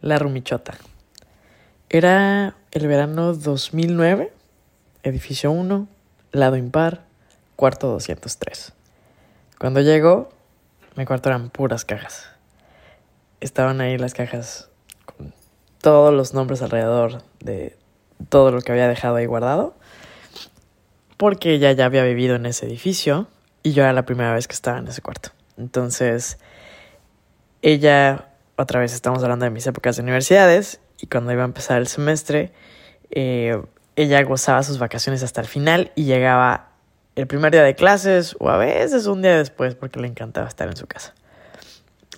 La Rumichota. Era el verano 2009, edificio 1, lado impar, cuarto 203. Cuando llegó, mi cuarto eran puras cajas. Estaban ahí las cajas con todos los nombres alrededor de todo lo que había dejado ahí guardado. Porque ella ya había vivido en ese edificio y yo era la primera vez que estaba en ese cuarto. Entonces, ella otra vez estamos hablando de mis épocas de universidades y cuando iba a empezar el semestre, eh, ella gozaba sus vacaciones hasta el final y llegaba el primer día de clases o a veces un día después porque le encantaba estar en su casa.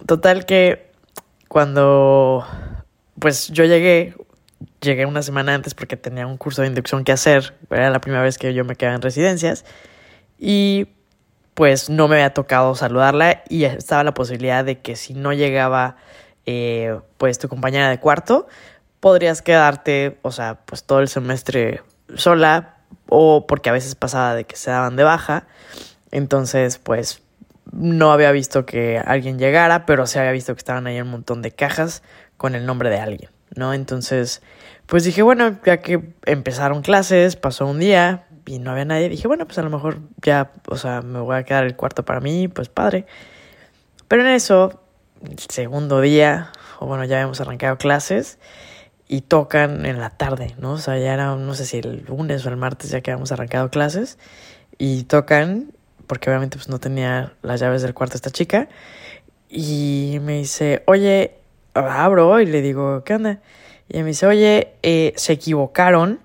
Total que cuando pues yo llegué, llegué una semana antes porque tenía un curso de inducción que hacer, era la primera vez que yo me quedaba en residencias y pues no me había tocado saludarla y estaba la posibilidad de que si no llegaba eh, pues tu compañera de cuarto, podrías quedarte, o sea, pues todo el semestre sola o porque a veces pasaba de que se daban de baja. Entonces, pues no había visto que alguien llegara, pero sí había visto que estaban ahí un montón de cajas con el nombre de alguien, ¿no? Entonces, pues dije, bueno, ya que empezaron clases, pasó un día y no había nadie, dije, bueno, pues a lo mejor ya, o sea, me voy a quedar el cuarto para mí, pues padre. Pero en eso segundo día, o bueno, ya habíamos arrancado clases y tocan en la tarde, ¿no? O sea, ya era, no sé si el lunes o el martes ya que habíamos arrancado clases y tocan, porque obviamente pues no tenía las llaves del cuarto esta chica, y me dice, oye, abro y le digo, ¿qué onda? Y me dice, oye, eh, se equivocaron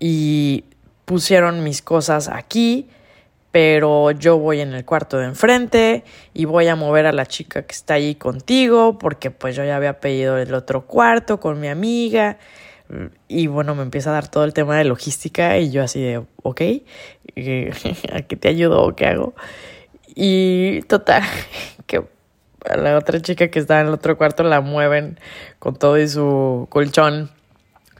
y pusieron mis cosas aquí pero yo voy en el cuarto de enfrente y voy a mover a la chica que está ahí contigo porque pues yo ya había pedido el otro cuarto con mi amiga y bueno, me empieza a dar todo el tema de logística y yo así de, ok, ¿a qué te ayudo o qué hago? Y total, que a la otra chica que está en el otro cuarto la mueven con todo y su colchón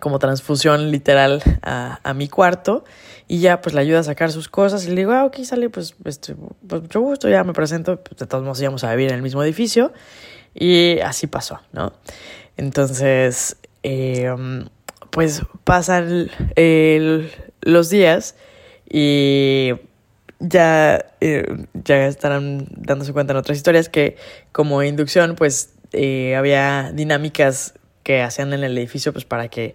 como transfusión literal a, a mi cuarto y ya pues le ayuda a sacar sus cosas y le digo, ah, ok, sale, pues, este, pues gusto, ya me presento, pues, de todos modos íbamos a vivir en el mismo edificio y así pasó, ¿no? Entonces, eh, pues pasan los días y ya, eh, ya estarán dándose cuenta en otras historias que como inducción pues eh, había dinámicas que hacían en el edificio pues para que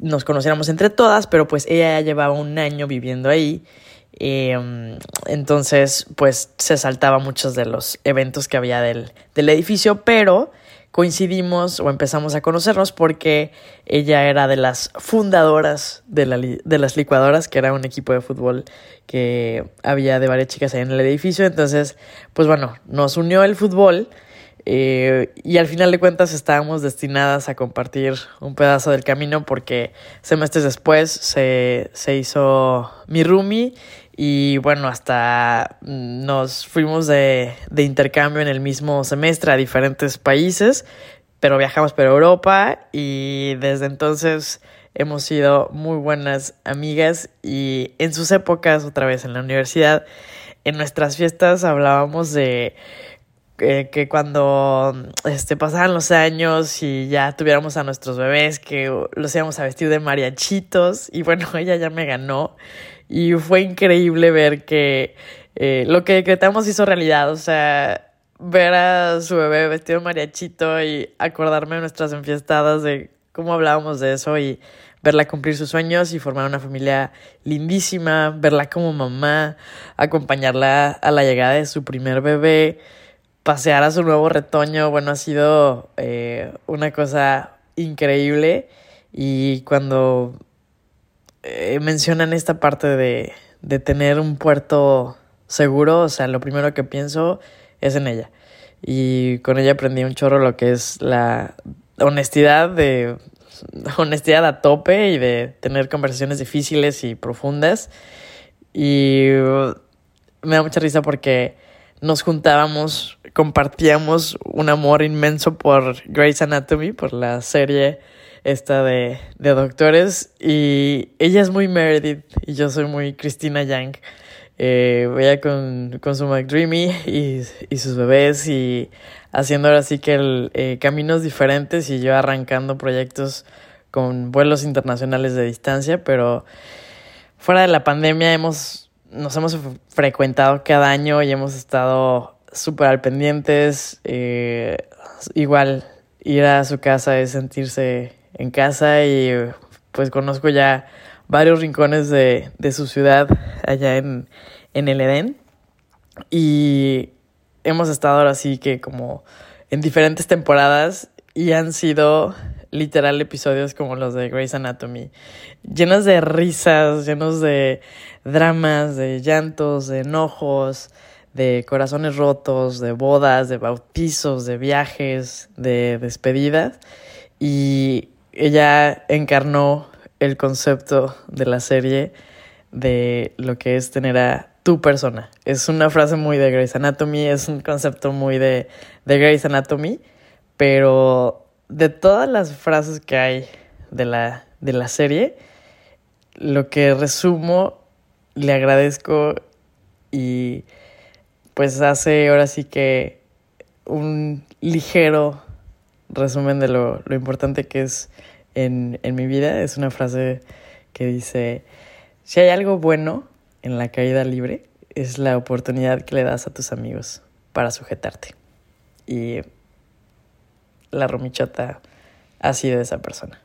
nos conociéramos entre todas, pero pues ella ya llevaba un año viviendo ahí. Em, entonces, pues se saltaba muchos de los eventos que había del, del edificio, pero coincidimos o empezamos a conocernos porque ella era de las fundadoras de, la, de las licuadoras, que era un equipo de fútbol que había de varias chicas ahí en el edificio. Entonces, pues bueno, nos unió el fútbol eh, y al final de cuentas estábamos destinadas a compartir un pedazo del camino porque semestres después se, se hizo mi roomie y bueno, hasta nos fuimos de, de intercambio en el mismo semestre a diferentes países, pero viajamos por Europa y desde entonces hemos sido muy buenas amigas y en sus épocas, otra vez en la universidad, en nuestras fiestas hablábamos de que cuando este, pasaran los años y ya tuviéramos a nuestros bebés, que los íbamos a vestir de mariachitos. Y bueno, ella ya me ganó. Y fue increíble ver que eh, lo que decretamos hizo realidad. O sea, ver a su bebé vestido de mariachito y acordarme de nuestras enfiestadas de cómo hablábamos de eso y verla cumplir sus sueños y formar una familia lindísima, verla como mamá, acompañarla a la llegada de su primer bebé pasear a su nuevo retoño, bueno, ha sido eh, una cosa increíble. Y cuando eh, mencionan esta parte de, de tener un puerto seguro, o sea, lo primero que pienso es en ella. Y con ella aprendí un chorro lo que es la honestidad de honestidad a tope y de tener conversaciones difíciles y profundas. Y me da mucha risa porque nos juntábamos, compartíamos un amor inmenso por Grey's Anatomy, por la serie esta de, de doctores, y ella es muy Meredith y yo soy muy Christina Yang. eh, veía con, con su McDreamy y, y sus bebés y haciendo ahora sí que eh, caminos diferentes y yo arrancando proyectos con vuelos internacionales de distancia, pero fuera de la pandemia hemos, nos hemos frecuentado cada año y hemos estado súper al pendientes. Eh, igual ir a su casa es sentirse en casa y pues conozco ya varios rincones de, de su ciudad allá en, en el Edén. Y hemos estado ahora sí que como en diferentes temporadas y han sido literal episodios como los de Grey's Anatomy, llenos de risas, llenos de dramas, de llantos, de enojos, de corazones rotos, de bodas, de bautizos, de viajes, de despedidas. Y ella encarnó el concepto de la serie de lo que es tener a tu persona. Es una frase muy de Grey's Anatomy, es un concepto muy de, de Grey's Anatomy, pero de todas las frases que hay de la, de la serie, lo que resumo, le agradezco y pues hace ahora sí que un ligero resumen de lo, lo importante que es en, en mi vida. Es una frase que dice, si hay algo bueno en la caída libre, es la oportunidad que le das a tus amigos para sujetarte. Y la romichota ha sido esa persona.